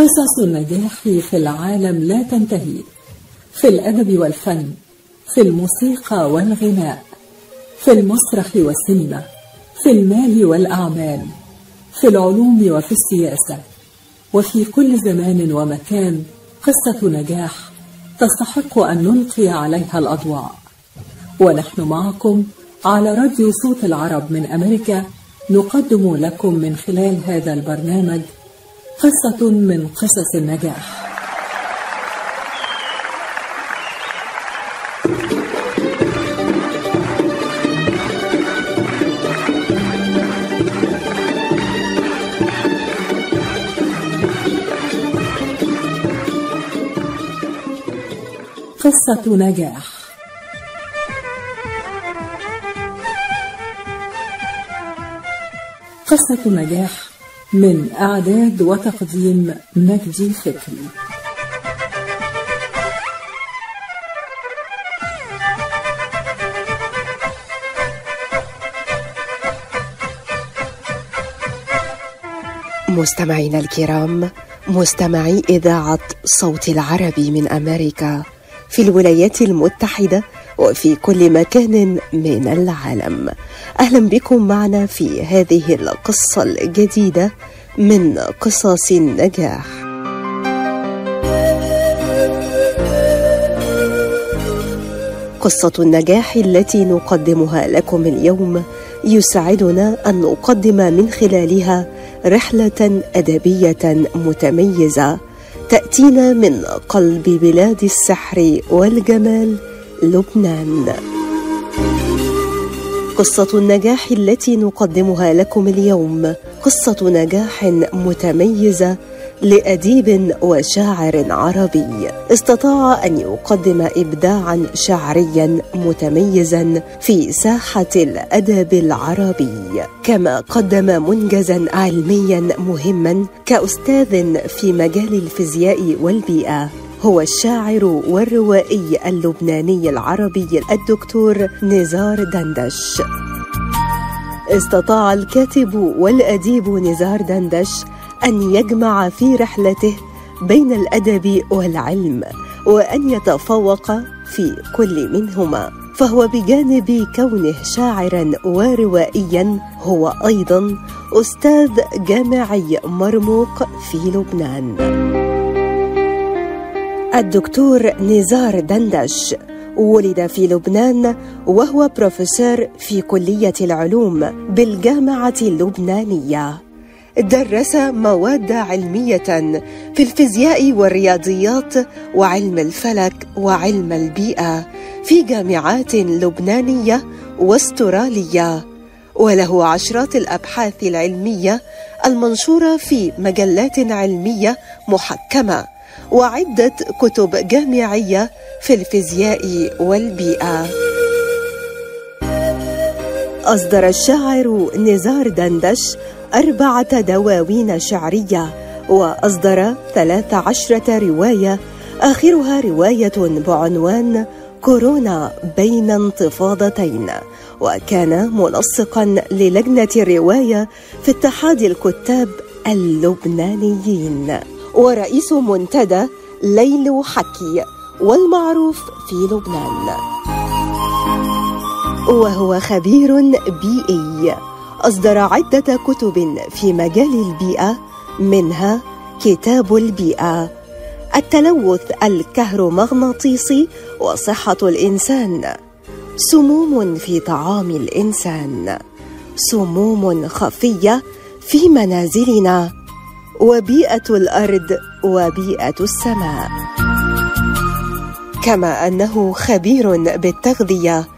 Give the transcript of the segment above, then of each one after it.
قصص النجاح في العالم لا تنتهي. في الأدب والفن في الموسيقى والغناء في المسرح والسينما في المال والأعمال في العلوم وفي السياسة. وفي كل زمان ومكان قصة نجاح تستحق أن نلقي عليها الأضواء. ونحن معكم على راديو صوت العرب من أمريكا نقدم لكم من خلال هذا البرنامج قصة من قصص النجاح. قصة نجاح. قصة نجاح. من إعداد وتقديم مجدي فكري مستمعينا الكرام مستمعي إذاعة صوت العربي من أمريكا. في الولايات المتحدة وفي كل مكان من العالم. أهلا بكم معنا في هذه القصة الجديدة من قصص النجاح. قصة النجاح التي نقدمها لكم اليوم يسعدنا أن نقدم من خلالها رحلة أدبية متميزة تأتينا من قلب بلاد السحر والجمال لبنان. قصة النجاح التي نقدمها لكم اليوم. قصة نجاح متميزة لأديب وشاعر عربي. استطاع أن يقدم إبداعا شعريا متميزا في ساحة الأدب العربي. كما قدم منجزا علميا مهما كأستاذ في مجال الفيزياء والبيئة. هو الشاعر والروائي اللبناني العربي الدكتور نزار دندش. استطاع الكاتب والأديب نزار دندش أن يجمع في رحلته بين الأدب والعلم وأن يتفوق في كل منهما. فهو بجانب كونه شاعرا وروائيا هو أيضا أستاذ جامعي مرموق في لبنان. الدكتور نزار دندش ولد في لبنان وهو بروفيسور في كلية العلوم بالجامعة اللبنانية. درس مواد علمية في الفيزياء والرياضيات وعلم الفلك وعلم البيئة في جامعات لبنانية واسترالية. وله عشرات الأبحاث العلمية المنشورة في مجلات علمية محكمة. وعدة كتب جامعية في الفيزياء والبيئة. أصدر الشاعر نزار دندش أربعة دواوين شعرية وأصدر ثلاث عشرة رواية آخرها رواية بعنوان كورونا بين انتفاضتين. وكان منسقا للجنة الرواية في اتحاد الكتاب اللبنانيين. ورئيس منتدى ليل حكي والمعروف في لبنان. وهو خبير بيئي أصدر عدة كتب في مجال البيئة منها كتاب البيئة التلوث الكهرومغناطيسي وصحة الإنسان. سموم في طعام الإنسان. سموم خفية في منازلنا. وبيئة الأرض وبيئة السماء. كما أنه خبير بالتغذية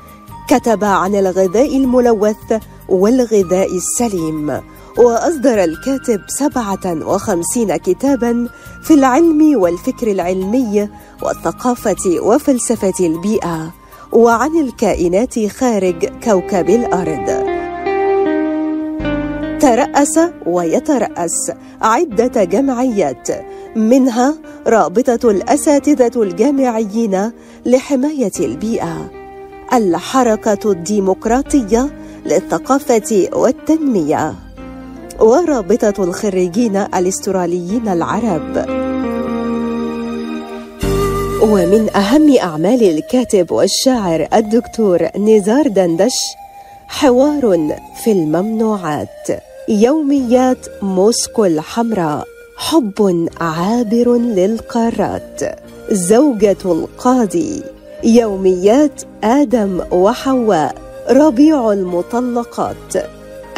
كتب عن الغذاء الملوث والغذاء السليم وأصدر الكاتب سبعة وخمسين كتابا في العلم والفكر العلمي والثقافة وفلسفة البيئة وعن الكائنات خارج كوكب الأرض. ترأس ويترأس. عدة جمعيات. منها رابطة الأساتذة الجامعيين لحماية البيئة. الحركة الديمقراطية للثقافة والتنمية. ورابطة الخريجين الأستراليين العرب. ومن أهم أعمال الكاتب والشاعر الدكتور نزار دندش حوار في الممنوعات. يوميات موسكو الحمراء حب عابر للقارات. زوجة القاضي يوميات آدم وحواء ربيع المطلقات.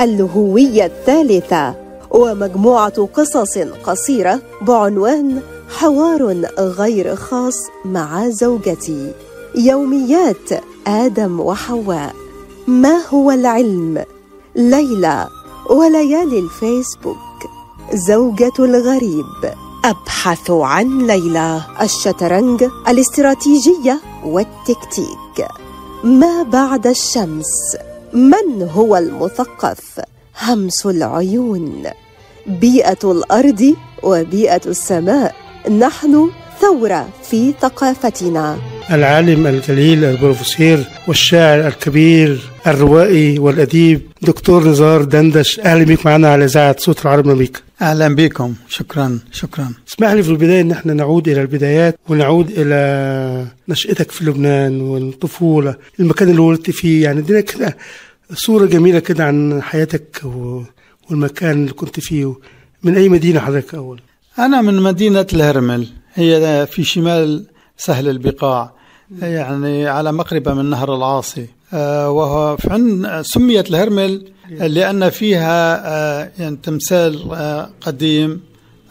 الهوية الثالثة ومجموعة قصص قصيرة بعنوان حوار غير خاص مع زوجتي. يوميات آدم وحواء. ما هو العلم؟ ليلى وليالي الفيسبوك زوجة الغريب. أبحث عن ليلى الشطرنج الاستراتيجية والتكتيك. ما بعد الشمس؟ من هو المثقف؟ همس العيون. بيئة الأرض وبيئة السماء. نحن ثورة في ثقافتنا. العالم الجليل البروفيسور والشاعر الكبير الروائي والأديب دكتور نزار دندش. أهلا بك معنا على إذاعة صوت العرب أمريكا. أهلا بكم شكرا شكرا. اسمح لي في البداية أن إحنا نعود إلى البدايات ونعود إلى نشأتك في لبنان والطفولة المكان اللي ولدت فيه. يعني ادينا كده صورة جميلة كده عن حياتك والمكان اللي كنت فيه. من أي مدينة حضرتك أول؟ أنا من مدينة الهرمل. هي في شمال سهل البقاع يعني على مقربة من نهر العاصي. وهو سميت الهرمل لأن فيها يعني تمثال قديم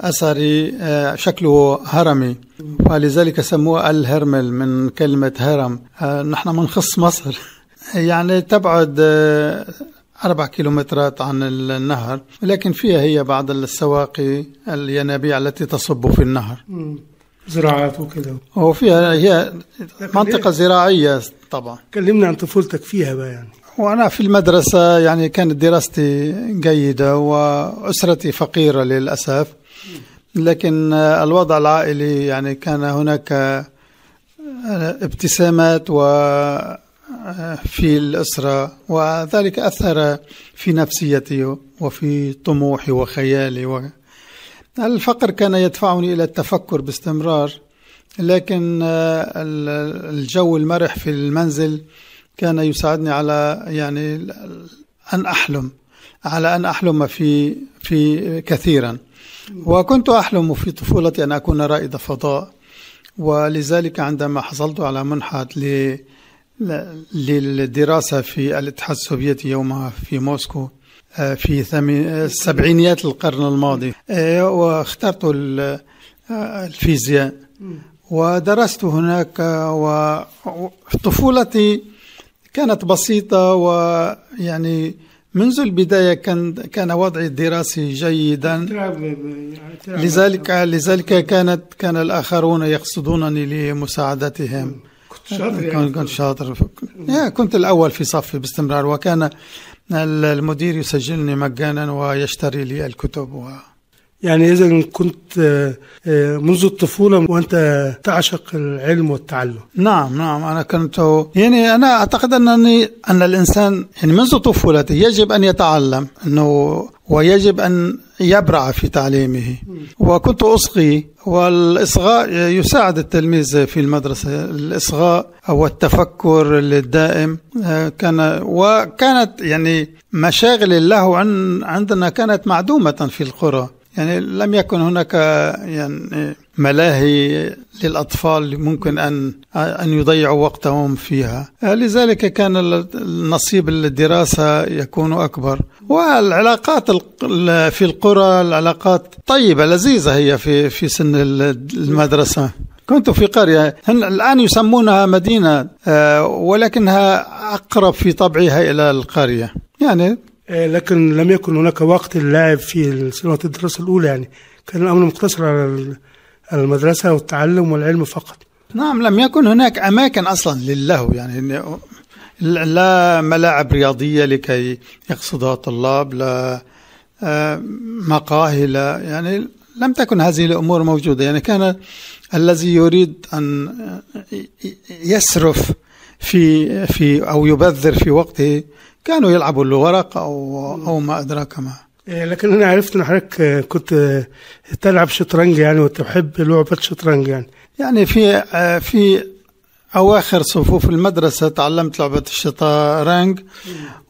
أثري شكله هرمي. فلذلك سموه الهرمل من كلمة هرم. نحن من خص مصر. يعني تبعد أربع كيلومترات عن النهر لكن فيها هي بعض السواقي الينابيع التي تصب في النهر. زراعات وكذا وفيها هي منطقة زراعية طبعا. كلمنا عن طفولتك فيها بقى يعني. وأنا في المدرسة يعني كانت دراستي جيدة وأسرتي فقيرة للأسف. لكن الوضع العائلي يعني كان هناك ابتسامات و في الأسرة وذلك أثر في نفسيتي وفي طموحي وخيالي. الفقر كان يدفعني إلى التفكر باستمرار لكن الجو المرح في المنزل كان يساعدني على يعني أن أحلم على أن أحلم في في كثيرا. وكنت أحلم في طفولتي أن أكون رائد فضاء ولذلك عندما حصلت على منحة للدراسة في الاتحاد السوفيتي يومها في موسكو في سبعينيات القرن الماضي. واخترت الفيزياء. ودرست هناك وطفولتي كانت بسيطة ويعني منذ البداية كان كان وضعي الدراسي جيدا. لذلك لذلك كانت كان الآخرون يقصدونني لمساعدتهم. كنت شاطر يعني. كنت شاطر. كنت الأول في صفي باستمرار. وكان المدير يسجلني مجانا ويشتري لي الكتب و... يعني إذا كنت منذ الطفولة وأنت تعشق العلم والتعلم. نعم نعم أنا كنت يعني أنا أعتقد أنني أن الإنسان يعني منذ طفولته يجب أن يتعلم أنه ويجب أن يبرع في تعليمه. وكنت أصغي والإصغاء يساعد التلميذ في المدرسة. الإصغاء والتفكر الدائم كان وكانت يعني مشاغل الله عندنا كانت معدومة في القرى. يعني لم يكن هناك يعني ملاهي للأطفال ممكن أن أن يضيعوا وقتهم فيها. لذلك كان النصيب الدراسة يكون أكبر. والعلاقات في القرى العلاقات طيبة لذيذة هي في في سن المدرسة. كنت في قرية الآن يسمونها مدينة ولكنها أقرب في طبعها إلى القرية. يعني لكن لم يكن هناك وقت للعب في سنوات الدراسة الأولى يعني. كان الأمر مقتصر على المدرسة والتعلم والعلم فقط. نعم لم يكن هناك أماكن أصلا للهو يعني. لا ملاعب رياضية لكي يقصدها الطلاب لا مقاهي لا. يعني لم تكن هذه الأمور موجودة. يعني كان الذي يريد أن يسرف في في أو يبذر في وقته كانوا يلعبوا الورق أو أو ما أدراك ما. إيه، لكن أنا عرفت إن حضرتك آه، كنت آه، تلعب شطرنج يعني وتحب لعبة الشطرنج يعني. يعني في آه، في أواخر صفوف المدرسة تعلمت لعبة الشطرنج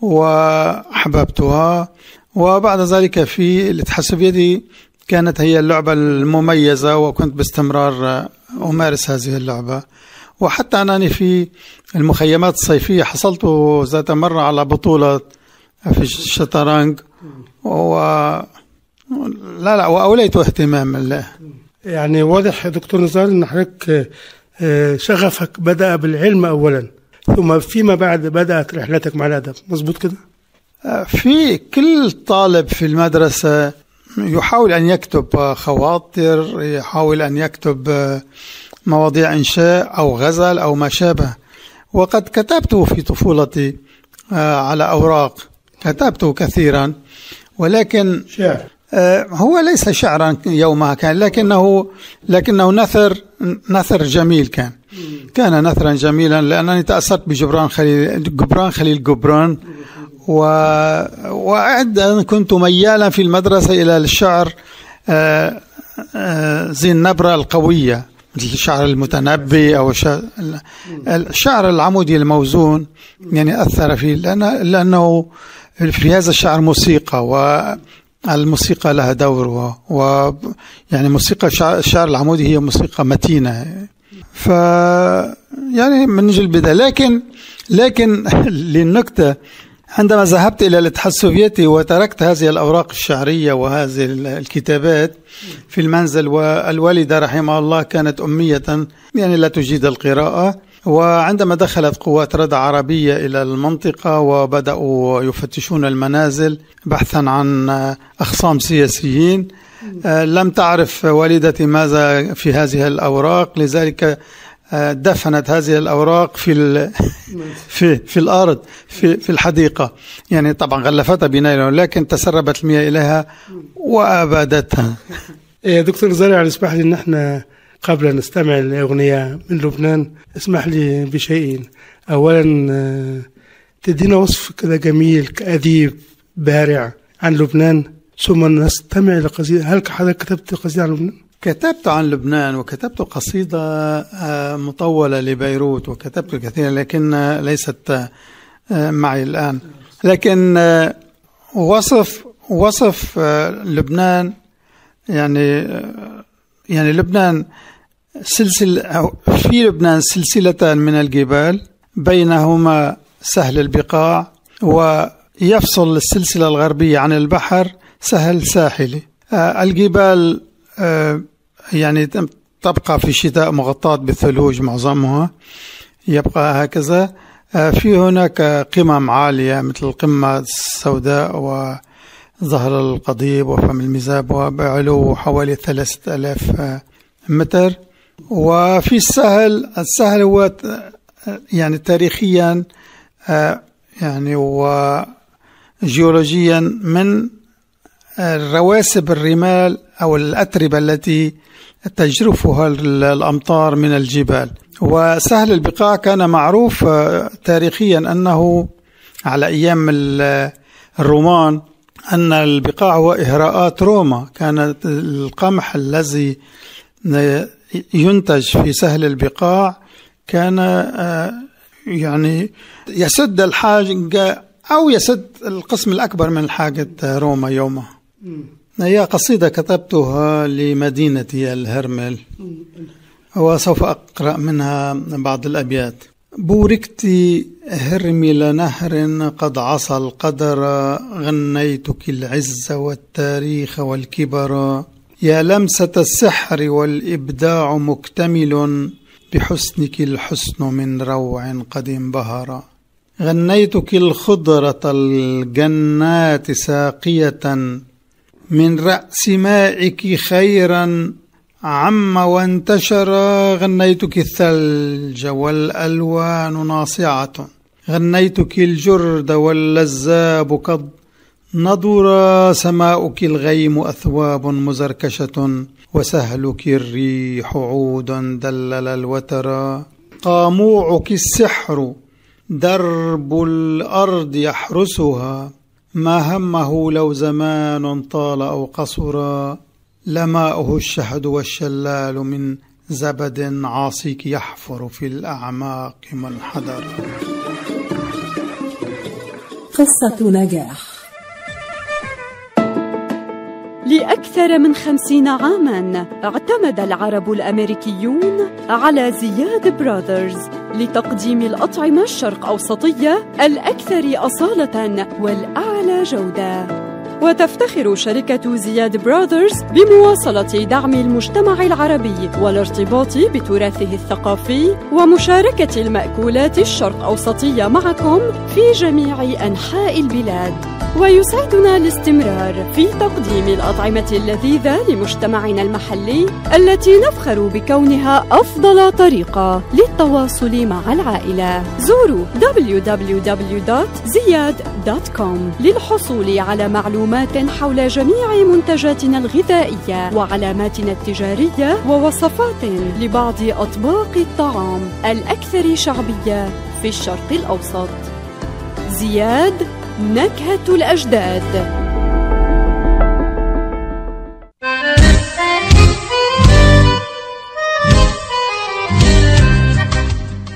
وأحببتها وبعد ذلك في الاتحاد السوفيتي كانت هي اللعبة المميزة وكنت باستمرار أمارس هذه اللعبة. وحتى أنني في المخيمات الصيفية حصلت ذات مرة على بطولة في الشطرنج و لا لا وأوليت اهتمام له يعني واضح يا دكتور نزار إن حضرتك آه، آه، شغفك بدأ بالعلم اولا ثم فيما بعد بدأت رحلتك مع الأدب مظبوط كده؟ في كل طالب في المدرسة يحاول أن يكتب خواطر يحاول أن يكتب مواضيع إنشاء أو غزل أو ما شابه. وقد كتبت في طفولتي على أوراق. كتبت كثيرا. ولكن شعر. آه، هو ليس شعرا يومها كان لكنه لكنه نثر نثر جميل كان. كان نثرا جميلا لأنني تأثرت بجبران خليل جبران خليل جبران. و وأعد كنت ميالا في المدرسة إلى الشعر آه، آه، ذي النبرة القوية. الشعر المتنبي أو الشعر, العمودي الموزون يعني أثر فيه لأن لأنه في هذا الشعر موسيقى والموسيقى لها دور و, يعني موسيقى الشعر العمودي هي موسيقى متينة. ف يعني من البداية لكن لكن للنكتة عندما ذهبت إلى الاتحاد السوفيتي وتركت هذه الأوراق الشعرية وهذه الكتابات في المنزل والوالدة رحمها الله كانت أمية يعني لا تجيد القراءة. وعندما دخلت قوات ردع عربية إلى المنطقة وبدأوا يفتشون المنازل بحثا عن أخصام سياسيين. لم تعرف والدتي ماذا في هذه الأوراق لذلك دفنت هذه الأوراق في في في الأرض في في الحديقة. يعني طبعا غلفتها بنايلون لكن تسربت المياه إليها وأبادتها. إيه، دكتور زارع اسمح لي ان إحنا قبل أن نستمع لاغنيه من لبنان اسمح لي بشيئين اولا آه، تدينا وصف كده جميل كأديب بارع عن لبنان ثم نستمع لقصيده هل حضرتك كتبت قصيدة عن لبنان؟ كتبت عن لبنان وكتبت قصيدة آه، مطولة لبيروت وكتبت الكثير لكن ليست آه، معي الآن. لكن آه، وصف وصف لبنان يعني يعني لبنان سلسلة في لبنان سلسلتان من الجبال بينهما سهل البقاع ويفصل السلسلة الغربية عن البحر سهل ساحلي. الجبال يعني تبقى في الشتاء مغطاة بالثلوج معظمها. يبقى هكذا. آه، في هناك قمم عالية مثل القمة السوداء وظهر القضيب وفم المزاب وبعلو حوالي ثلاثة ألاف آه، متر. وفي السهل السهل هو يعني تاريخيا آه، يعني وجيولوجيا من رواسب الرمال أو الأتربة التي تجرفها الأمطار من الجبال. وسهل البقاع كان معروف آه، تاريخيا أنه على أيام الرومان أن البقاع هو إهراءات روما. كانت القمح الذي ينتج في سهل البقاع كان آه، يعني يسد الحاجة أو يسد القسم الأكبر من حاجة روما يومها. هي قصيدة كتبتها لمدينتي الهرمل. وسوف أقرأ منها بعض الأبيات. بوركت هرمل نهر قد عصى القدر غنيتك العز والتاريخ والكبر. يا لمسة السحر والإبداع مكتمل بحسنك الحسن من روع قد انبهر. غنيتك الخضرة الجنات ساقية من رأس مائك خيرا عم وانتشر غنيتك الثلج والألوان ناصعة. غنيتك الجرد واللزاب قد نضر سماؤك الغيم أثواب مزركشة. وسهلك الريح عود دلل الوتر. قاموعك السحر درب الأرض يحرسها. ما همه لو زمان طال أو قصرا لماؤه الشهد والشلال من زبد عاصيك يحفر في الأعماق منحدرا قصة نجاح. لأكثر من خمسين عاماً اعتمد العرب الأمريكيون على زياد براذرز لتقديم الأطعمة الشرق أوسطية الأكثر أصالة والأعلى جودة وتفتخر شركة زياد براذرز بمواصلة دعم المجتمع العربي والارتباط بتراثه الثقافي ومشاركة المأكولات الشرق أوسطية معكم في جميع أنحاء البلاد. ويسعدنا الاستمرار في تقديم الأطعمة اللذيذة لمجتمعنا المحلي التي نفخر بكونها أفضل طريقة للتواصل مع العائلة. زوروا www.ziyad.com للحصول على معلومات حول جميع منتجاتنا الغذائية وعلاماتنا التجارية ووصفات لبعض أطباق الطعام الأكثر شعبية في الشرق الأوسط. زياد نكهة الأجداد.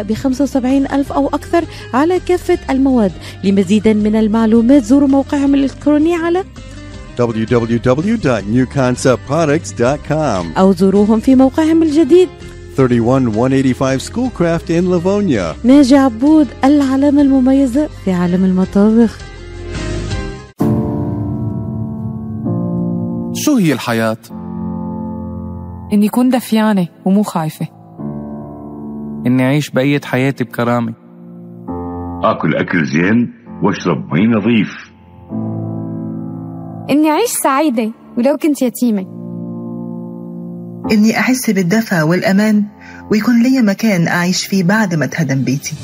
الشراء ب 75 ألف أو أكثر على كافة المواد. لمزيد من المعلومات زوروا موقعهم الإلكتروني على www.newconceptproducts.com أو زوروهم في موقعهم الجديد. 31185 Schoolcraft in Livonia. ناجي عبود العلامة المميزة في عالم المطابخ. شو هي الحياة؟ إني كون دفيانة ومو خايفة. إني أعيش بقية حياتي بكرامة. آكل أكل زين واشرب مي نظيف. إني أعيش سعيدة ولو كنت يتيمة. إني أحس بالدفى والأمان ويكون لي مكان أعيش فيه بعد ما أتهدم بيتي.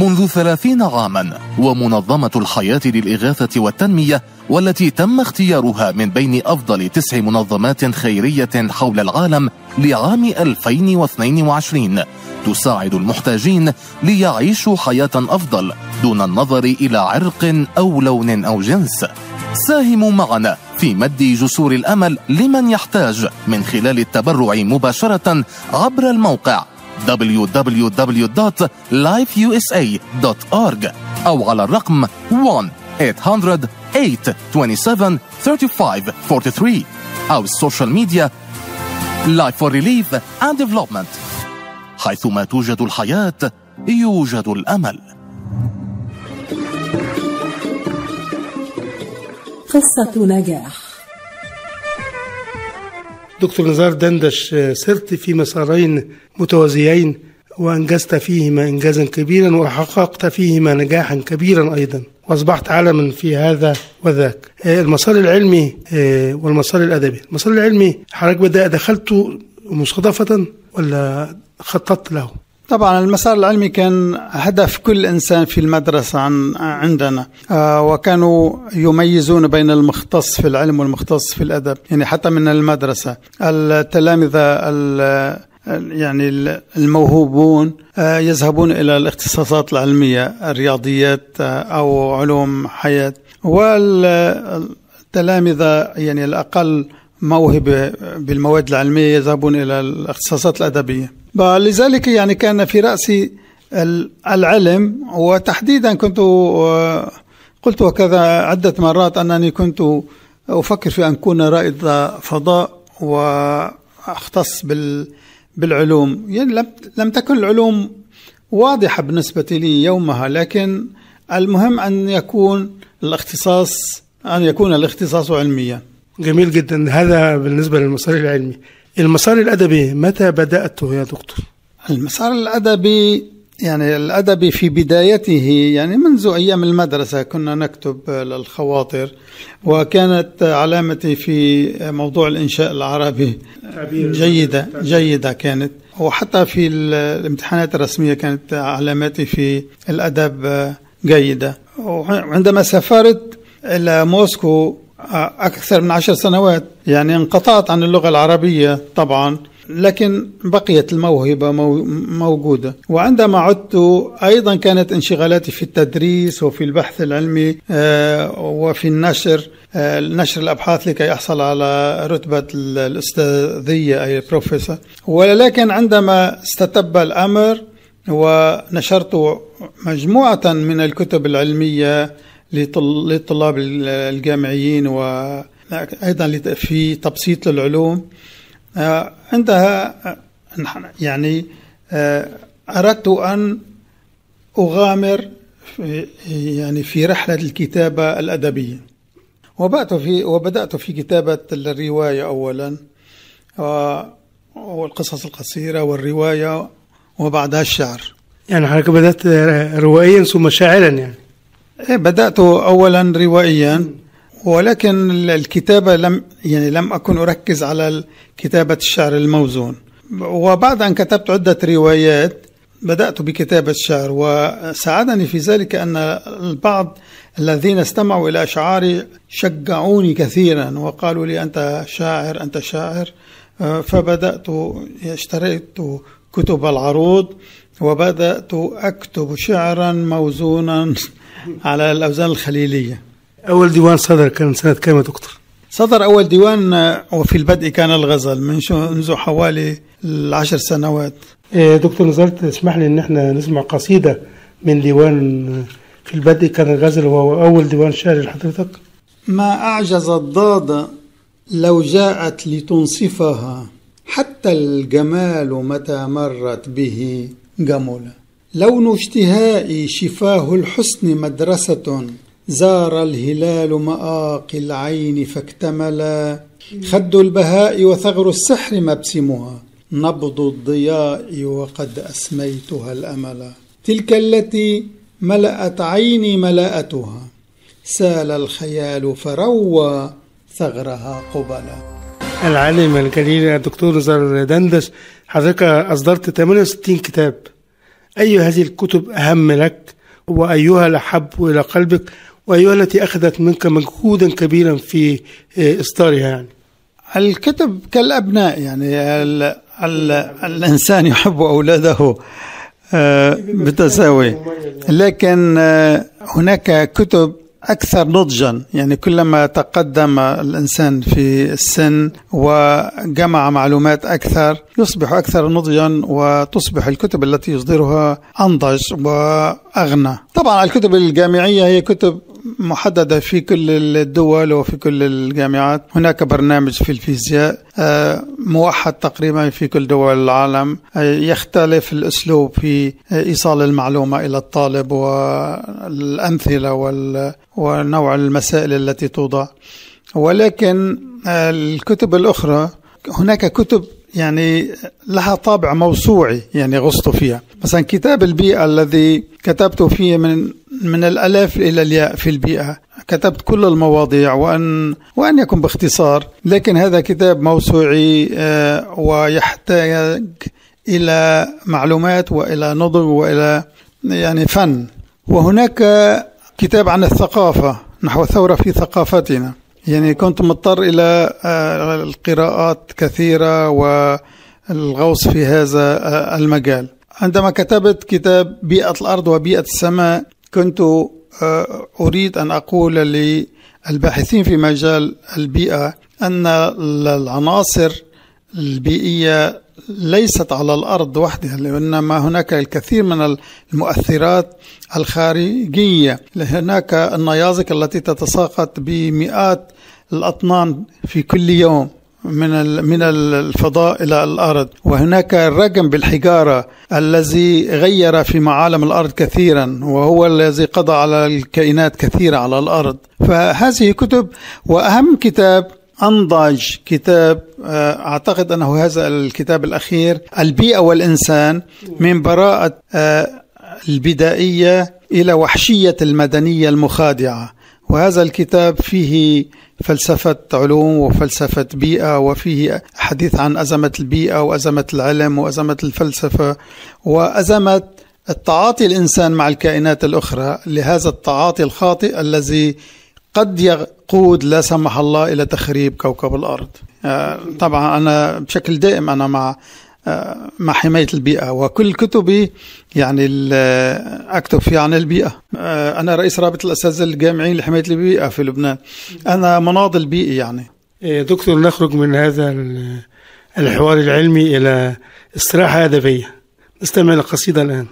منذ ثلاثين عاما ومنظمة الحياة للإغاثة والتنمية والتي تم اختيارها من بين أفضل تسع منظمات خيرية حول العالم لعام 2022 تساعد المحتاجين ليعيشوا حياة أفضل دون النظر إلى عرق أو لون أو جنس. ساهموا معنا في مد جسور الأمل لمن يحتاج من خلال التبرع مباشرة عبر الموقع www.lifeusa.org أو على الرقم 1 800 827 35 43 أو السوشيال ميديا Life for Relief and Development. حيثما توجد الحياة يوجد الأمل. قصة نجاح. دكتور نزار دندش سرت في مسارين متوازيين وأنجزت فيهما إنجازا كبيرا وحققت فيهما نجاحا كبيرا أيضا وأصبحت علما في هذا وذاك. المسار العلمي والمسار الأدبي. المسار العلمي حضرتك بدأ دخلته مصادفة ولا خططت له؟ طبعا المسار العلمي كان هدف كل إنسان في المدرسة عن عندنا. آه وكانوا يميزون بين المختص في العلم والمختص في الأدب يعني حتى من المدرسة. التلامذة يعني الموهوبون يذهبون إلى الاختصاصات العلمية الرياضيات أو علوم حياة. والتلامذه يعني الأقل موهبة بالمواد العلمية يذهبون إلى الاختصاصات الأدبية. لذلك يعني كان في رأسي العلم وتحديدا كنت قلت وكذا عدة مرات أنني كنت أفكر في أن أكون رائد فضاء وأختص بال بالعلوم. يعني لم لم تكن العلوم واضحة بالنسبة لي يومها لكن المهم أن يكون الاختصاص أن يكون الاختصاص علميا. جميل جدا. هذا بالنسبة للمسار العلمي. المسار الأدبي متى بدأته يا دكتور؟ المسار الأدبي يعني الأدبي في بدايته يعني منذ أيام المدرسة كنا نكتب للخواطر وكانت علامتي في موضوع الإنشاء العربي جيدة جيدة كانت. وحتى في الامتحانات الرسمية كانت علاماتي في الأدب جيدة. وعندما سافرت إلى موسكو أكثر من عشر سنوات. يعني انقطعت عن اللغة العربية طبعا لكن بقيت الموهبة موجودة. وعندما عدت أيضا كانت انشغالاتي في التدريس وفي البحث العلمي آه، وفي النشر آه، نشر الأبحاث لكي أحصل على رتبة الأستاذية أي بروفيسور ولكن عندما استتب الأمر ونشرت مجموعة من الكتب العلمية للطلاب الجامعيين وأيضا في تبسيط للعلوم. آه، عندها آه، يعني آه، أردت أن أغامر في يعني في رحلة الكتابة الأدبية. وبدأت في وبدأت في كتابة الرواية أولا والقصص القصيرة والرواية وبعدها الشعر. يعني حضرتك بدأت روائيا ثم شاعرا يعني. بدأت أولا روائيا ولكن الكتابة لم يعني لم أكن أركز على كتابة الشعر الموزون. وبعد أن كتبت عدة روايات بدأت بكتابة الشعر وساعدني في ذلك أن البعض الذين استمعوا إلى أشعاري شجعوني كثيرا وقالوا لي أنت شاعر أنت شاعر. فبدأت اشتريت كتب العروض وبدأت أكتب شعرا موزونا على الأوزان الخليلية. أول ديوان صدر كان سنة يا دكتور؟ صدر أول ديوان وفي البدء كان الغزل من منذ حوالي العشر سنوات. إيه دكتور نزلت اسمح لي إن إحنا نسمع قصيدة من ديوان في البدء كان الغزل وهو أول ديوان شعري لحضرتك؟ ما أعجز الضاد لو جاءت لتنصفها حتى الجمال متى مرت به. جمل لون اشتهائي شفاه الحسن مدرسة زار الهلال مآقي العين فاكتملا. خد البهاء وثغر السحر مبسمها. نبض الضياء وقد أسميتها الأمل. تلك التي ملأت عيني ملاءتها سال الخيال فروى ثغرها قبلا. العالم الجليل الدكتور نزار دندش حضرتك أصدرت 68 كتاب. أي هذه الكتب أهم لك؟ وأيها الأحب إلى قلبك؟ وأيها التي أخذت منك مجهودا كبيرا في آه، إصدارها يعني؟ الكتب كالأبناء يعني ال ال الإنسان يحب أولاده آه، بتساوي. لكن آه، هناك كتب أكثر نضجا يعني كلما تقدم الإنسان في السن وجمع معلومات أكثر يصبح أكثر نضجا وتصبح الكتب التي يصدرها أنضج وأغنى. طبعا الكتب الجامعية هي كتب محددة في كل الدول وفي كل الجامعات. هناك برنامج في الفيزياء آه، موحد تقريبا في كل دول العالم. آه، يختلف الأسلوب في إيصال المعلومة إلى الطالب والأمثلة ونوع المسائل التي توضع. ولكن آه، الكتب الأخرى هناك كتب يعني لها طابع موسوعي يعني غصت فيها. مثلا كتاب البيئة الذي كتبت فيه من من الألف إلى الياء في البيئة. كتبت كل المواضيع وأن وأن يكن باختصار لكن هذا كتاب موسوعي آه، ويحتاج إلى معلومات وإلى نضج وإلى يعني فن. وهناك كتاب عن الثقافة نحو ثورة في ثقافتنا. يعني كنت مضطر إلى آه، القراءات كثيرة والغوص في هذا آه، المجال. عندما كتبت كتاب بيئة الأرض وبيئة السماء كنت آه، أريد أن أقول للباحثين في مجال البيئة أن العناصر البيئية ليست على الأرض وحدها وإنما هناك الكثير من المؤثرات الخارجية. هناك النيازك التي تتساقط بمئات الأطنان في كل يوم. من من الفضاء إلى الأرض. وهناك الرجم بالحجارة الذي غير في معالم الأرض كثيرا وهو الذي قضى على الكائنات كثيرة على الأرض. فهذه كتب وأهم كتاب أنضج كتاب آه، أعتقد أنه هذا الكتاب الأخير البيئة والإنسان من براءة آه، البدائية إلى وحشية المدنية المخادعة. وهذا الكتاب فيه فلسفة علوم وفلسفة بيئة وفيه حديث عن أزمة البيئة وأزمة العلم وأزمة الفلسفة وأزمة التعاطي الإنسان مع الكائنات الأخرى. لهذا التعاطي الخاطئ الذي قد يقود لا سمح الله إلى تخريب كوكب الأرض. آه، طبعا أنا بشكل دائم أنا مع مع حماية البيئة وكل كتبي يعني أكتب فيها عن البيئة. آه، أنا رئيس رابطة الأساتذة الجامعيين لحماية البيئة في لبنان. أنا مناضل بيئي يعني. إيه، دكتور نخرج من هذا ال- الحوار العلمي إلى استراحة أدبية. نستمع لقصيدة الآن.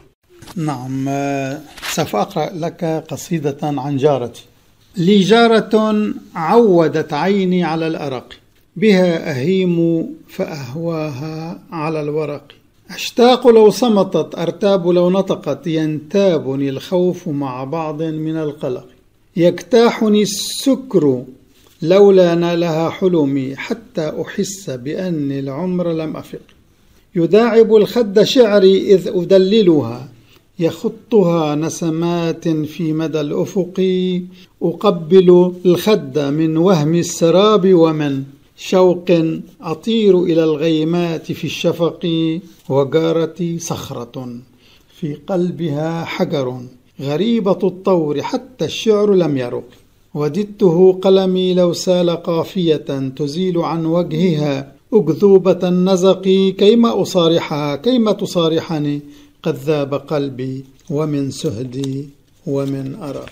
نعم آه، سوف أقرأ لك قصيدة عن جارتي. لي جارة عودت عيني على الأرق. بها أهيم فأهواها على الورق. أشتاق لو صمتت أرتاب لو نطقت ينتابني الخوف مع بعض من القلق. يجتاحني السكر لولا نالها حلمي حتى أحس بأني العمر لم أفق. يداعب الخد شعري إذ أدللها يخطها نسمات في مدى الأفق. أقبل الخد من وهم السراب ومن شوق أطير إلى الغيمات في الشفق وجارتي صخرة في قلبها حجر. غريبة الطور حتى الشعر لم يرق. وددته قلمي لو سال قافية تزيل عن وجهها. أكذوبة النزق كيما أصارحها كيما تصارحني؟ قد ذاب قلبي ومن سهدي ومن أرق.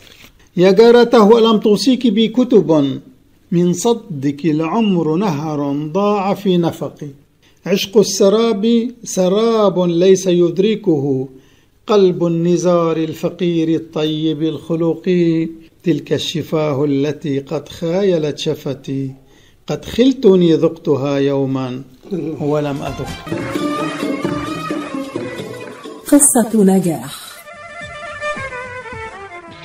يا جارته ألم توصيك بي كتب من صدك العمر نهر ضاع في نفقي. عشق السراب سراب ليس يدركه قلب النزار الفقير الطيب الخلق. تلك الشفاه التي قد خايلت شفتي قد خلتني ذقتها يوما ولم أذق. قصة نجاح.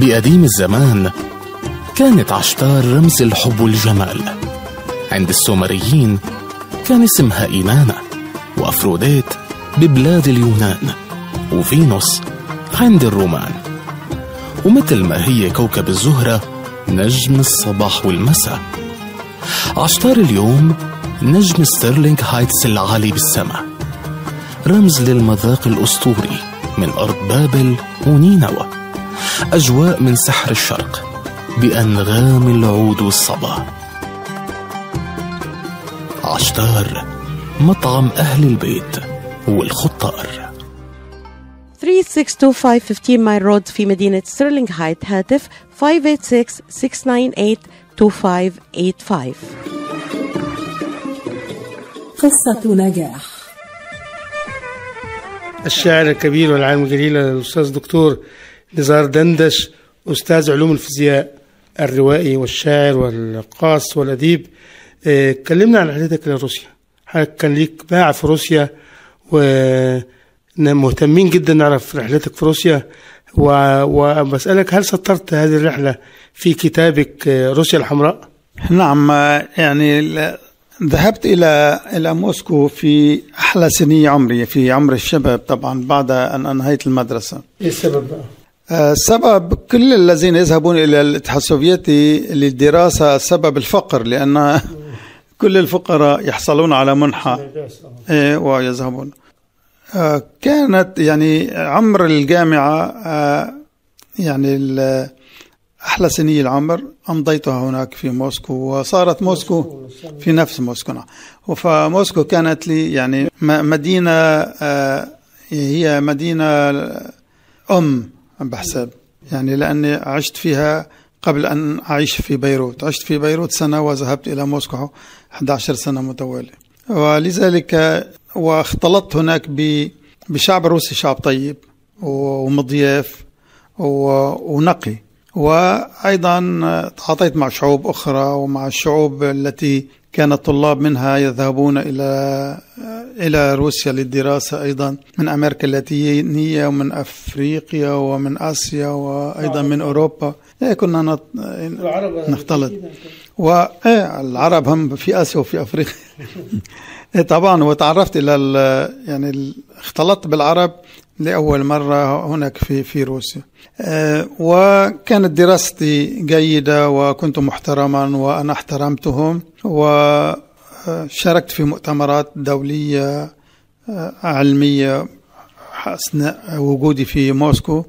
بقديم الزمان كانت عشتار رمز الحب والجمال عند السومريين كان اسمها إينانا وأفروديت ببلاد اليونان وفينوس عند الرومان. ومثل ما هي كوكب الزهرة نجم الصباح والمساء. عشتار اليوم نجم ستيرلينغ هايتس العالي بالسماء. رمز للمذاق الأسطوري من أرض بابل ونينوى. أجواء من سحر الشرق بأنغام العود والصبا. عشتار مطعم أهل البيت والخطار. 3625 Mile Road في مدينة ستيرلينغ هايتس هاتف 586-698-2585 قصة نجاح. الشاعر الكبير والعالم الجليل الأستاذ دكتور نزار دندش أستاذ علوم الفيزياء الروائي والشاعر والقاص والأديب. آه، كلمنا عن رحلتك لروسيا. حضرتك كان ليك باع في روسيا ومهتمين جدا نعرف رحلتك في روسيا. و- وبسألك هل سطرت هذه الرحلة في كتابك آه، روسيا الحمراء؟ نعم يعني ل- ذهبت إلى إلى موسكو في أحلى سني عمري في عمر الشباب طبعا بعد أن أنهيت المدرسة. إيه السبب بقى؟ آه، السبب كل الذين يذهبون إلى الاتحاد السوفيتي للدراسة سبب الفقر لأن كل الفقراء يحصلون على منحة. إيه، ويذهبون. آه، كانت يعني عمر الجامعة آه، يعني أحلى سني العمر أمضيتها هناك في موسكو وصارت موسكو في نفس موسكو. نعم. فموسكو كانت لي يعني مدينة هي مدينة أم. بحسب يعني لأني عشت فيها قبل أن أعيش في بيروت. عشت في بيروت سنة وذهبت إلى موسكو 11 سنة متوالية. ولذلك واختلطت هناك بشعب روسي شعب طيب ومضياف ونقي. وأيضا تعاطيت مع شعوب أخرى ومع الشعوب التي كان الطلاب منها يذهبون إلى إلى روسيا للدراسة أيضا من أمريكا اللاتينية ومن أفريقيا ومن آسيا وأيضا من أوروبا. إيه كنا نختلط. والعرب هم في آسيا وفي أفريقيا. إيه طبعا وتعرفت إلى يعني اختلطت بالعرب لأول مرة هناك في في روسيا. آه، وكانت دراستي جيدة وكنت محترما وأنا احترمتهم وشاركت في مؤتمرات دولية آه، علمية أثناء وجودي في موسكو.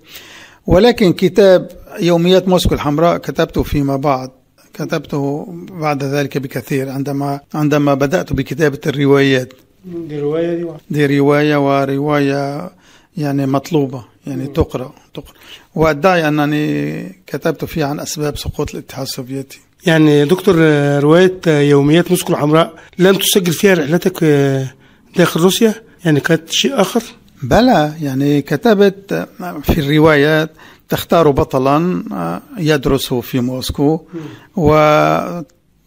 ولكن كتاب يوميات موسكو الحمراء كتبته فيما بعد كتبته بعد ذلك بكثير عندما عندما بدأت بكتابة الروايات. دي رواية دي. دي رواية ورواية يعني مطلوبة يعني تقرأ تقرأ. وأدعي أنني كتبت فيه عن أسباب سقوط الاتحاد السوفيتي. يعني دكتور آه، رواية آه، يوميات موسكو الحمراء لم تسجل فيها رحلتك آه، داخل روسيا؟ يعني كانت شيء آخر؟ بلى يعني كتبت في الروايات تختار بطلا يدرس في موسكو. و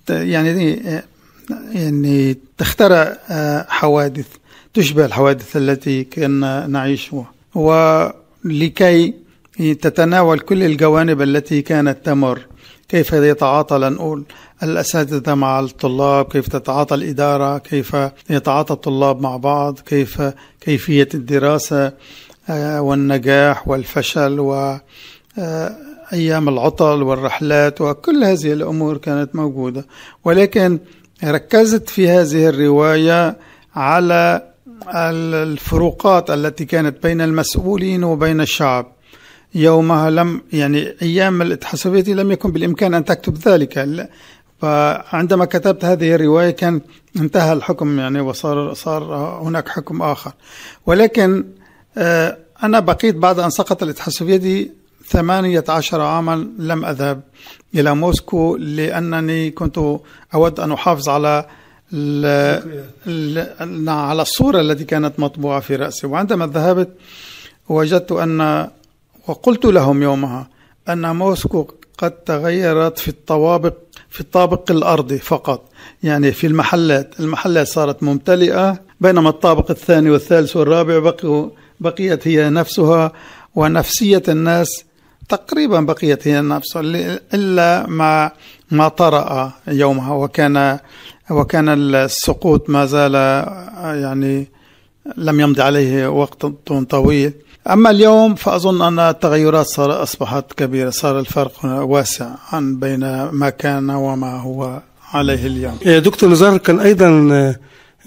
يعني يعني تخترع حوادث. تشبه الحوادث التي كنا نعيشها ولكي تتناول كل الجوانب التي كانت تمر. كيف يتعاطى لنقول الأساتذة مع الطلاب؟ كيف تتعاطى الإدارة؟ كيف يتعاطى الطلاب مع بعض؟ كيف كيفية الدراسة؟ آه، والنجاح والفشل و آه، العطل والرحلات وكل هذه الأمور كانت موجودة. ولكن ركزت في هذه الرواية على الفروقات التي كانت بين المسؤولين وبين الشعب يومها لم يعني أيام الاتحاد السوفيتي لم يكن بالإمكان أن تكتب ذلك. فعندما كتبت هذه الرواية كان انتهى الحكم يعني وصار صار هناك حكم آخر ولكن آه، أنا بقيت بعد أن سقط الاتحاد السوفيتي 18 عاما لم أذهب إلى موسكو لأنني كنت أود أن أحافظ على ال- ال- على الصورة التي كانت مطبوعة في رأسي. وعندما ذهبت وجدت أن وقلت لهم يومها أن موسكو قد تغيرت في الطوابق في الطابق الأرضي فقط. يعني في المحلات. المحلات صارت ممتلئة. بينما الطابق الثاني والثالث والرابع بقوا بقيت هي نفسها ونفسية الناس تقريبا بقيت هي نفسها إلا ما ما طرأ يومها. وكان وكان السقوط ما زال يعني لم يمضي عليه وقت طويل. أما اليوم فأظن أن التغيرات صار أصبحت كبيرة صار الفرق واسع عن بين ما كان وما هو عليه اليوم. آه، دكتور نزار كان أيضا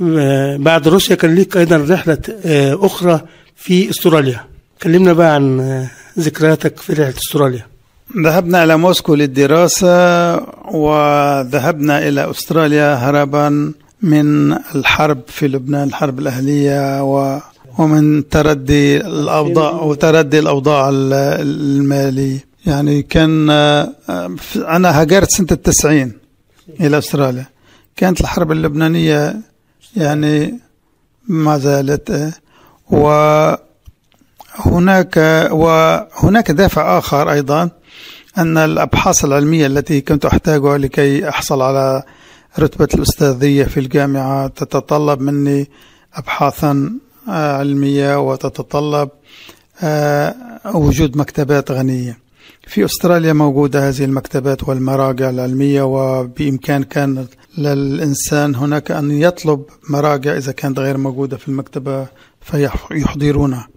آه، بعد روسيا كان ليك أيضا رحلة آه، أخرى في أستراليا. كلمنا بقى عن آه، ذكرياتك في رحلة أستراليا. ذهبنا إلى موسكو للدراسة وذهبنا إلى أستراليا هربا من الحرب في لبنان الحرب الأهلية و ومن تردي الأوضاع وتردي الأوضاع ال- المالية. يعني كان آه، في- أنا هاجرت سنة التسعين إلى أستراليا. كانت الحرب اللبنانية يعني ما زالت آه، وهناك وهناك دافع آخر أيضا. أن الأبحاث العلمية التي كنت أحتاجها لكي أحصل على رتبة الأستاذية في الجامعة تتطلب مني أبحاثا آه، علمية وتتطلب آه، وجود مكتبات غنية. في أستراليا موجودة هذه المكتبات والمراجع العلمية وبإمكان كان للإنسان هناك أن يطلب مراجع إذا كانت غير موجودة في المكتبة فيحضرونها.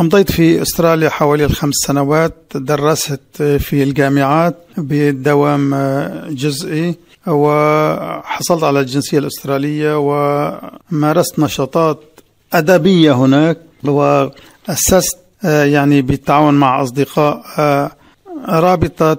أمضيت في أستراليا حوالي الخمس سنوات درست في الجامعات بدوام آه، جزئي وحصلت على الجنسية الأسترالية ومارست نشاطات أدبية هناك وأسست آه، يعني بالتعاون مع أصدقاء آه، رابطة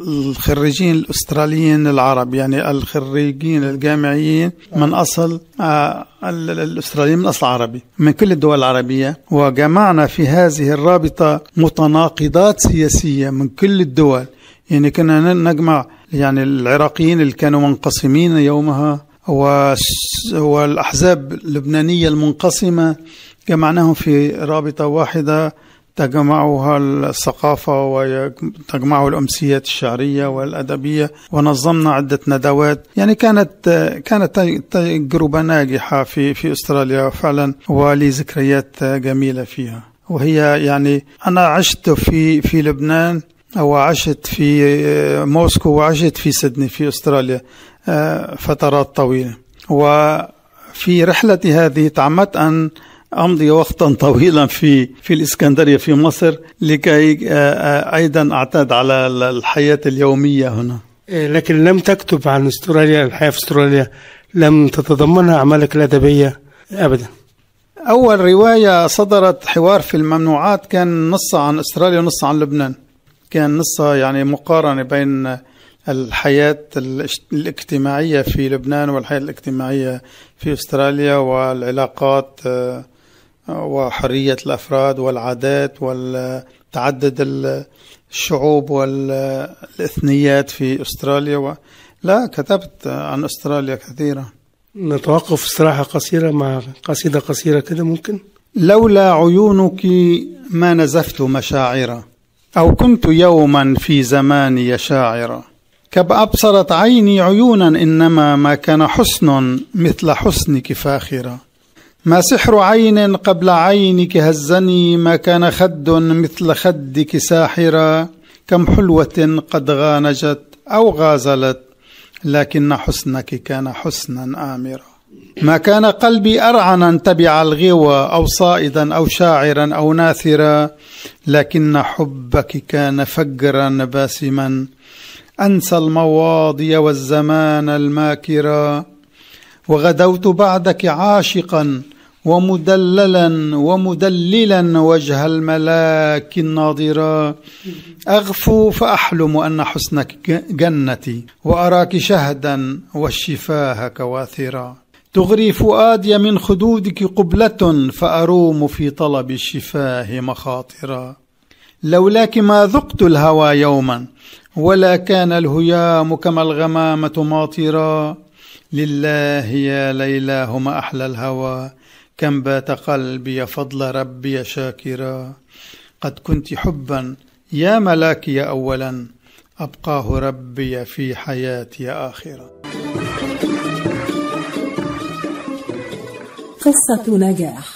الخريجين الأستراليين العرب يعني الخريجين الجامعيين من أصل آه، الأستراليين من أصل عربي من كل الدول العربية. وجمعنا في هذه الرابطة متناقضات سياسية من كل الدول. يعني كنا نجمع يعني العراقيين اللي كانوا منقسمين يومها والأحزاب اللبنانية المنقسمة جمعناهم في رابطة واحدة تجمعها الثقافة وتجمعه الأمسيات الشعرية والأدبية ونظمنا عدة ندوات. يعني كانت كانت تجربة ناجحة في في أستراليا فعلا ولي ذكريات جميلة فيها. وهي يعني أنا عشت في في لبنان وعشت في موسكو وعشت في سيدني في أستراليا فترات طويلة. وفي رحلتي هذه تعمدت أن أمضي وقتا طويلا في في الإسكندرية في مصر لكي أيضا أعتاد على الحياة اليومية هنا. إيه، لكن لم تكتب عن استراليا الحياة في استراليا لم تتضمنها أعمالك الأدبية أبدا. أول رواية صدرت حوار في الممنوعات كان نص عن استراليا ونص عن لبنان. كان نص يعني مقارنة بين الحياة الاجتماعية في لبنان والحياة الاجتماعية في استراليا والعلاقات وحرية الأفراد والعادات وتعدد الشعوب والإثنيات في أستراليا و... لا كتبت عن أستراليا كثيرا. نتوقف استراحة قصيرة مع قصيدة قصيرة كده ممكن؟ لولا عيونك ما نزفت مشاعرا أو كنت يوما في زماني شاعرا. كب أبصرت عيني عيونا إنما ما كان حسن مثل حسنك فاخرا. ما سحر عين قبل عينك هزني ما كان خد مثل خدك ساحرا. كم حلوة قد غانجت أو غازلت لكن حسنك كان حسنا آمرا. ما كان قلبي أرعنا تبع الغوى أو صائدا أو شاعرا أو ناثرا. لكن حبك كان فجرا باسما. أنسى المواضي والزمان الماكرا. وغدوت بعدك عاشقا ومدللا ومدللا وجه الملاك الناظرا أغفو فأحلم أن حسنك جنتي وأراك شهدا والشفاه كواثرا. تغري فؤادي من خدودك قبلة فأروم في طلب الشفاه مخاطرا. لولاك ما ذقت الهوى يوما ولا كان الهيام كما الغمامة ماطرا. لله يا ليلاه ما أحلى الهوى. كم بات قلبي فضل ربي شاكرا. قد كنت حبا يا ملاكي أولا أبقاه ربي في حياتي آخرا. قصة نجاح.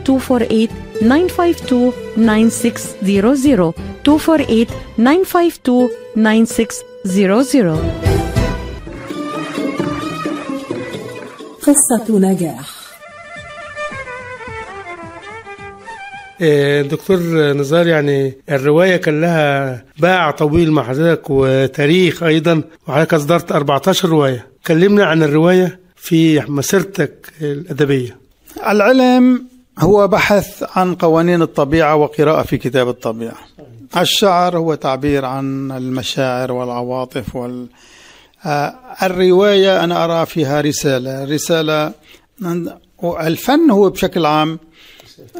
248 952 9600 248 952 9600 قصة نجاح. آه، دكتور نزار يعني الرواية كان لها باع طويل مع حضرتك وتاريخ أيضا وحضرتك أصدرت 14 رواية. كلمنا عن الرواية في مسيرتك الأدبية. العلم هو بحث عن قوانين الطبيعة وقراءة في كتاب الطبيعة. الشعر هو تعبير عن المشاعر والعواطف وال آه، الرواية أنا أرى فيها رسالة. رسالة الفن هو بشكل عام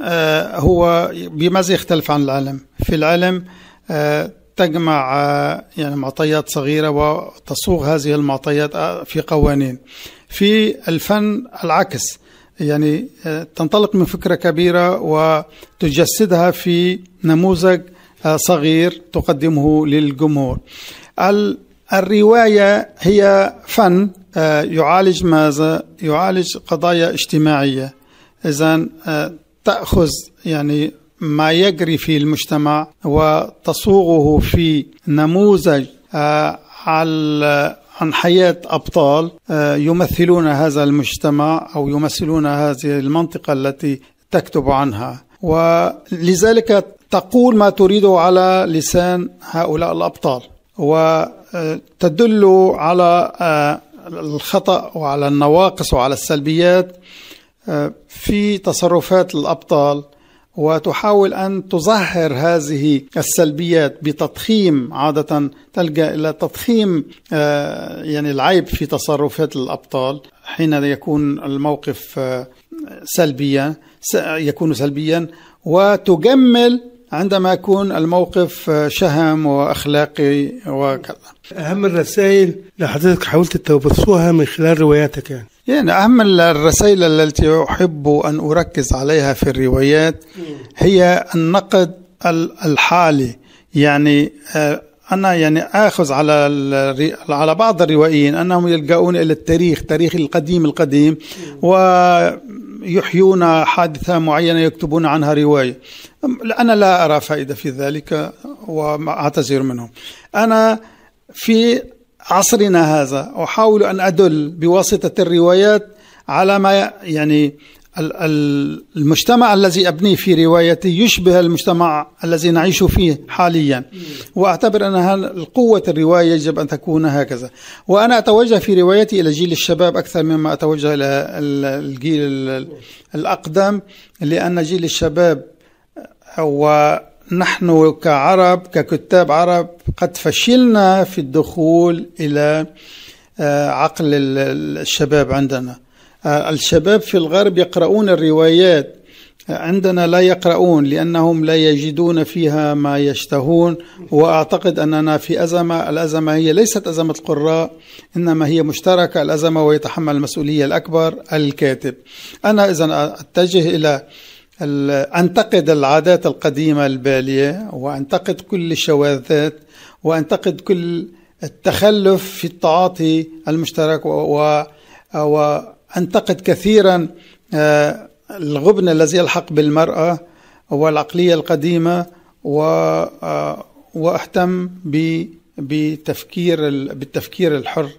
آه، هو بماذا يختلف عن العلم. في العلم آه، تجمع يعني معطيات صغيرة وتصوغ هذه المعطيات في قوانين. في الفن العكس. يعني آه، تنطلق من فكرة كبيرة وتجسدها في نموذج آه، صغير تقدمه للجمهور ال- الرواية هي فن آه، يعالج ماذا؟ يعالج قضايا اجتماعية إذا تأخذ يعني ما يجري في المجتمع وتصوغه في نموذج على عن حياة أبطال آه، يمثلون هذا المجتمع أو يمثلون هذه المنطقة التي تكتب عنها. ولذلك تقول ما تريده على لسان هؤلاء الأبطال. وتدل على آه، الخطأ وعلى النواقص وعلى السلبيات آه، في تصرفات الأبطال وتحاول أن تظهر هذه السلبيات بتضخيم عادة تلجأ إلى تضخيم آه، يعني العيب في تصرفات الأبطال حين يكون الموقف آه، سلبيا يكون سلبيا وتجمل عندما يكون الموقف آه، شهم وأخلاقي وكذا. أهم الرسائل اللي حضرتك حاولت تبثوها من خلال رواياتك يعني. يعني أهم الرسائل التي أحب أن أركز عليها في الروايات هي النقد ال- الحالي. يعني آه، أنا يعني آخذ على على بعض الروائيين أنهم يلجؤون إلى التاريخ تاريخ القديم القديم ويحيون حادثة معينة يكتبون عنها رواية. أنا لا أرى فائدة في ذلك وأعتذر منهم. أنا في عصرنا هذا. أحاول أن أدل بواسطة الروايات على ما يعني ال- ال- المجتمع الذي أبنيه في روايتي يشبه المجتمع الذي نعيش فيه حاليا. وأعتبر أن القوة الرواية يجب أن تكون هكذا. وأنا أتوجه في روايتي إلى جيل الشباب أكثر مما أتوجه إلى ال- الجيل ال- الأقدم لأن جيل الشباب ونحن كعرب ككتاب عرب قد فشلنا في الدخول إلى آه، عقل ال- الشباب عندنا. آه، الشباب في الغرب يقرؤون الروايات. آه، عندنا لا يقرؤون لأنهم لا يجدون فيها ما يشتهون. وأعتقد أننا في أزمة. الأزمة هي ليست أزمة القراء إنما هي مشتركة. الأزمة ويتحمل المسؤولية الأكبر الكاتب. أنا إذا أتجه إلى أنتقد العادات القديمة البالية وأنتقد كل الشواذات وأنتقد كل التخلف في التعاطي المشترك و- وأنتقد كثيرا آه، الغبن الذي يلحق بالمرأة والعقلية القديمة و آه، وأهتم ب- بتفكير ال- بالتفكير الحر.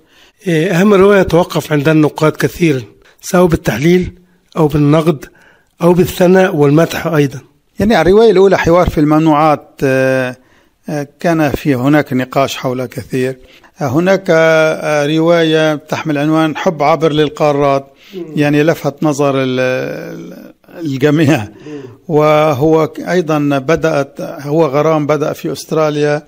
إيه، أهم رواية توقف عندها النقاد كثيرا سواء بالتحليل أو بالنقد. أو بالثناء والمدح أيضا. يعني الرواية الأولى حوار في الممنوعات آه، آه، كان في هناك نقاش حول كثير. آه، هناك رواية تحمل عنوان حب عبر للقارات يعني لفت نظر ال- ال- الجميع. وهو أيضا بدأت هو غرام بدأ في أستراليا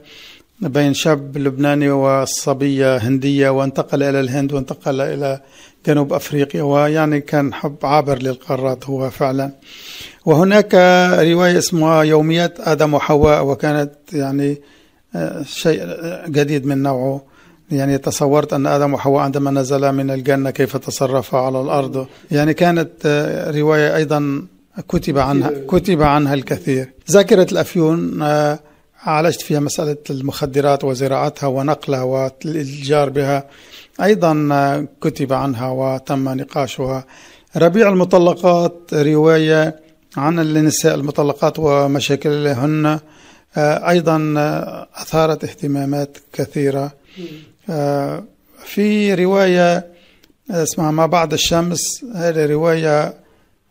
بين شاب لبناني وصبية هندية وانتقل إلى الهند وانتقل إلى جنوب أفريقيا ويعني كان حب عابر للقارات هو فعلا. وهناك رواية اسمها يوميات آدم وحواء وكانت يعني آه، شيء جديد من نوعه. يعني تصورت أن آدم وحواء عندما نزلا من الجنة كيف تصرفا على الأرض. يعني كانت آه، رواية أيضا كتب عنها كتب عنها الكثير. ذاكرة الأفيون آه، عالجت فيها مسألة المخدرات وزراعتها ونقلها والإتجار بها. أيضا آه، كتب عنها وتم نقاشها. ربيع المطلقات رواية عن النساء المطلقات ومشاكلهن. أيضا أثارت اهتمامات كثيرة. آه، في رواية اسمها ما بعد الشمس. هذه رواية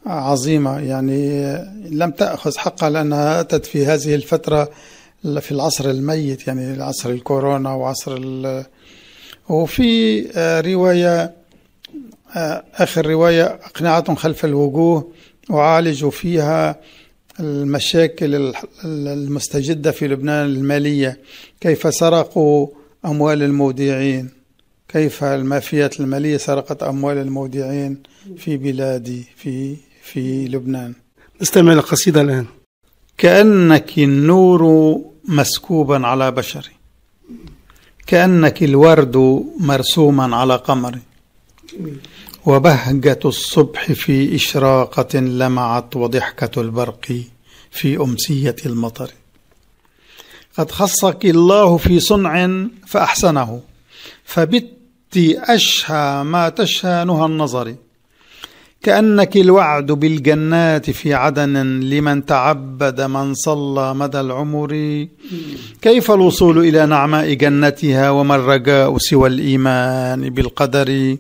عظيمة يعني لم تأخذ حقها لأنها أتت في هذه الفترة. في العصر الميت يعني عصر الكورونا وعصر وفي آه، رواية آه، آخر رواية أقنعة خلف الوجوه أعالج فيها المشاكل المستجدة في لبنان المالية. كيف سرقوا أموال المودعين؟ كيف المافيات المالية سرقت أموال المودعين في بلادي في في لبنان؟ نستمع القصيدة الآن. كأنك النور مسكوبا على بشري. كأنك الورد مرسوما على قمري. وبهجة الصبح في إشراقة لمعت وضحكة البرق في أمسية المطر. قد خصك الله في صنع فأحسنه. فبت أشهى ما تشهى نهى النظر. كأنك الوعد بالجنات في عدن لمن تعبد من صلى مدى العمر. كيف الوصول إلى نعماء جنتها وما الرجاء سوى الإيمان بالقدر؟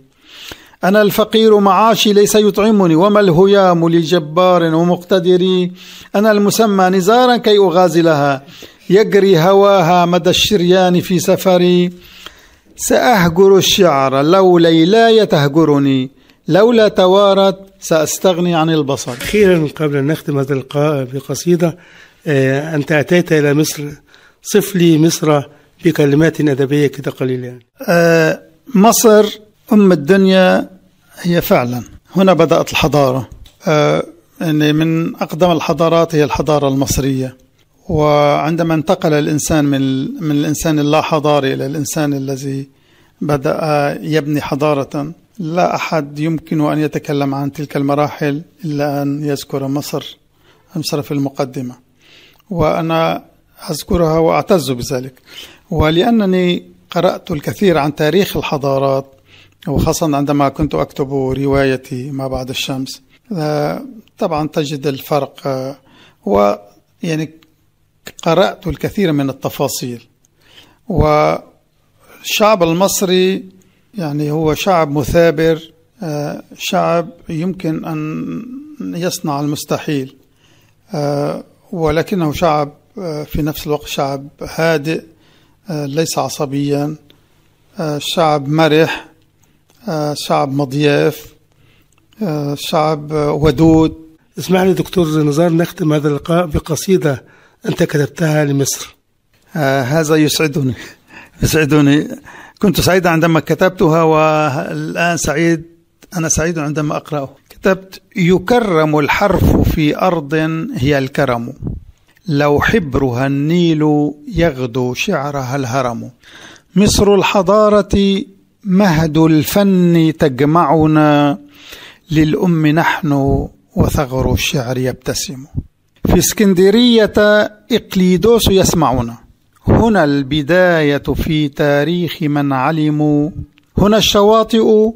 أنا الفقير معاشي ليس يطعمني وما الهيام لجبار ومقتدر؟ أنا المسمى نزارا كي أغازلها يجري هواها مدى الشريان في سفري. سأهجر الشعر لو ليلاي تهجرني لولا توارت سأستغني عن البصر. أخيرا قبل أن نختم هذا اللقاء بقصيدة آه، أنت أتيت إلى مصر. صف لي مصر بكلمات أدبية كده قليلة يعني. آه مصر أم الدنيا هي فعلا. هنا بدأت الحضارة. يعني من أقدم الحضارات هي الحضارة المصرية. وعندما انتقل الإنسان من, من الإنسان اللا حضاري إلى الإنسان الذي بدأ يبني حضارة لا أحد يمكن أن يتكلم عن تلك المراحل إلا أن يذكر مصر مصر في المقدمة. وأنا أذكرها وأعتز بذلك. ولأنني قرأت الكثير عن تاريخ الحضارات وخاصة عندما كنت أكتب روايتي ما بعد الشمس. طبعا تجد الفرق ويعني قرأت الكثير من التفاصيل. والشعب المصري يعني هو شعب مثابر آه، شعب يمكن أن يصنع المستحيل آه، ولكنه شعب آه، في نفس الوقت شعب هادئ ليس عصبيا شعب مرح شعب مضياف شعب ودود. اسمح لي دكتور نزار نختم هذا اللقاء بقصيدة أنت كتبتها لمصر. هذا يسعدني يسعدني. كنت سعيدا عندما كتبتها والآن سعيد أنا سعيد عندما أقرأه. كتبت يكرم الحرف في أرض هي الكرم. لو حبرها النيل يغدو شعرها الهرم. مصر الحضارة مهد الفن تجمعنا. للأم نحن وثغر الشعر يبتسم. في اسكندرية إقليدوس يسمعنا. هنا البداية في تاريخ من علموا. هنا الشواطئ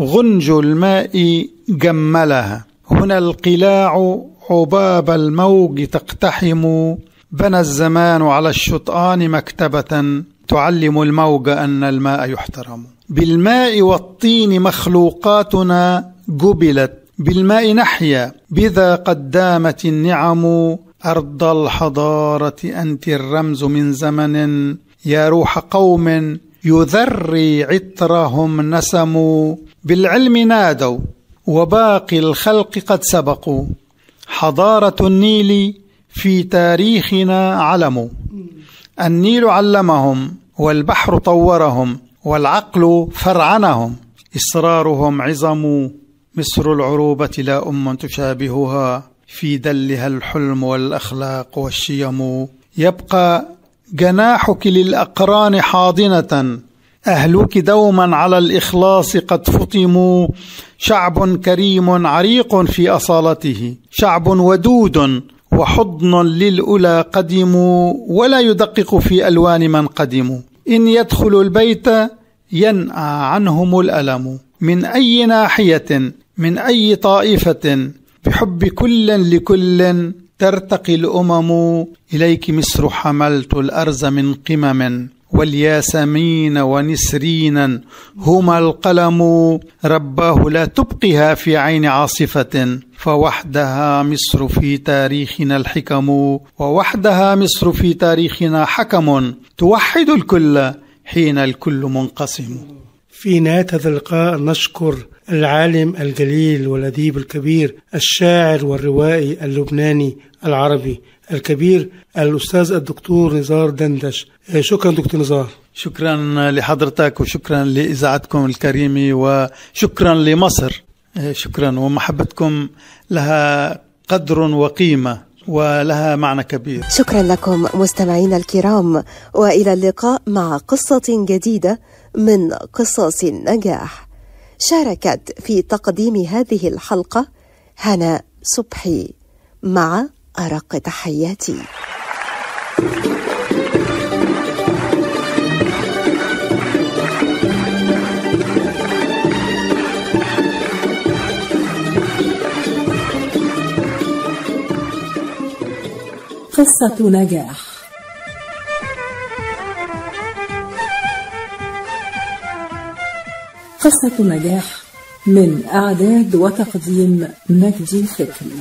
غنج الماء جملها. هنا القلاع عباب الموج تقتحم. بنى الزمان على الشطآن مكتبة تعلم الموج أن الماء يحترم. بالماء والطين مخلوقاتنا جبلت. بالماء نحيا بذا قد دامت النعم. أرض الحضارة أنت الرمز من زمن. يا روح قوم يذري عطرهم نسموا. بالعلم نادوا وباقي الخلق قد سبقوا. حضارة النيل في تاريخنا علموا النيل علمهم والبحر طورهم والعقل فرعنهم. إصرارهم عظموا مصر العروبة لا أم تشابهها. في دلها الحلم والأخلاق والشيم. يبقى جناحك للأقران حاضنة. أهلك دوما على الإخلاص قد فطموا. شعب كريم عريق في أصالته. شعب ودود وحضن للأولى قدموا ولا يدقق في ألوان من قدموا إن يدخل البيت ينأى عنهم الألم. من أي ناحية؟ من أي طائفة؟ بحب كل لكل ترتقي الأمم. إليك مصر حملت الأرز من قمم والياسمين ونسرينا هما القلم رباه لا تبقها في عين عاصفة. فوحدها مصر في تاريخنا الحكم. ووحدها مصر في تاريخنا حكم. توحد الكل حين الكل منقسم. في نهاية هذا اللقاء نشكر العالم الجليل والأديب الكبير الشاعر والروائي اللبناني العربي الكبير الأستاذ الدكتور نزار دندش. شكرا دكتور نزار. شكرا لحضرتك وشكرا لإذاعتكم الكريمة وشكرا لمصر. شكرا ومحبتكم لها قدر وقيمة ولها معنى كبير. شكرا لكم مستمعينا الكرام وإلى اللقاء مع قصة جديدة من قصص النجاح. شاركت في تقديم هذه الحلقة هناء صبحي. مع أرق تحياتي. قصة نجاح. قصة نجاح من إعداد وتقديم مجدي فكري